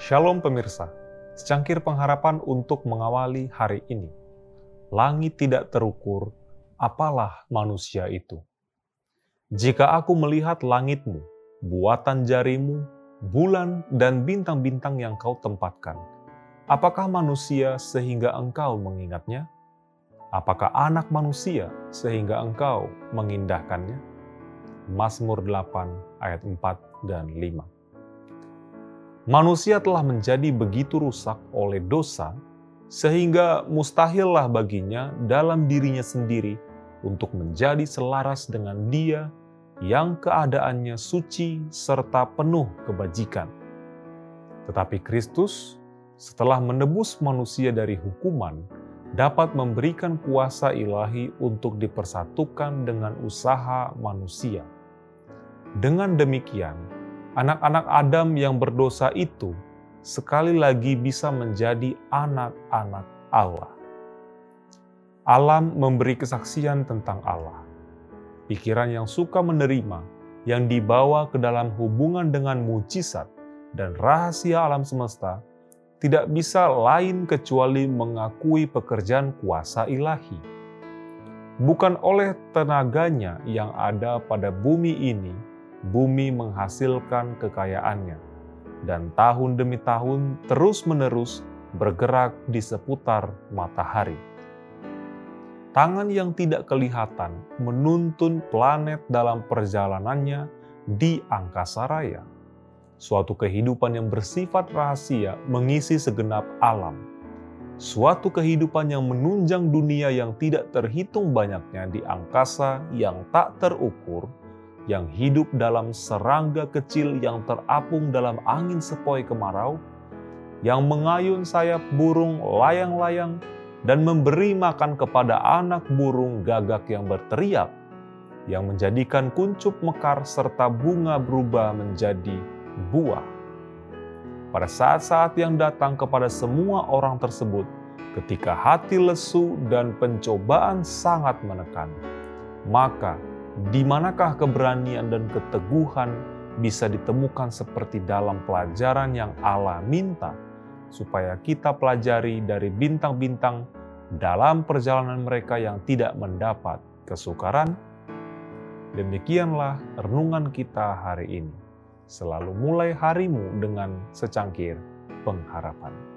Shalom pemirsa, secangkir pengharapan untuk mengawali hari ini. Langit tidak terukur, apalah manusia itu. Jika aku melihat langitmu, buatan jarimu, bulan dan bintang-bintang yang kau tempatkan, apakah manusia sehingga engkau mengingatnya? Apakah anak manusia sehingga engkau mengindahkannya? Mazmur 8 ayat 4 dan 5. Manusia telah menjadi begitu rusak oleh dosa sehingga mustahillah baginya dalam dirinya sendiri untuk menjadi selaras dengan Dia yang keadaannya suci serta penuh kebajikan. Tetapi Kristus, setelah menebus manusia dari hukuman, dapat memberikan kuasa ilahi untuk dipersatukan dengan usaha manusia. Dengan demikian, anak-anak Adam yang berdosa itu sekali lagi bisa menjadi anak-anak Allah. Alam memberi kesaksian tentang Allah. Pikiran yang suka menerima, yang dibawa ke dalam hubungan dengan mujizat dan rahasia alam semesta, tidak bisa lain kecuali mengakui pekerjaan kuasa ilahi. Bukan oleh tenaganya yang ada pada bumi ini, bumi menghasilkan kekayaannya, dan tahun demi tahun terus-menerus bergerak di seputar matahari. Tangan yang tidak kelihatan menuntun planet dalam perjalanannya di angkasa raya suatu kehidupan yang bersifat rahasia mengisi segenap alam. Suatu kehidupan yang menunjang dunia yang tidak terhitung banyaknya di angkasa yang tak terukur, yang hidup dalam serangga kecil yang terapung dalam angin sepoi kemarau, yang mengayun sayap burung layang-layang dan memberi makan kepada anak burung gagak yang berteriak, yang menjadikan kuncup mekar serta bunga berubah menjadi buah. Pada saat-saat yang datang kepada semua orang tersebut, ketika hati lesu dan pencobaan sangat menekan, maka di manakah keberanian dan keteguhan bisa ditemukan seperti dalam pelajaran yang Allah minta, supaya kita pelajari dari bintang-bintang dalam perjalanan mereka yang tidak mendapat kesukaran? Demikianlah renungan kita hari ini selalu mulai harimu dengan secangkir pengharapan.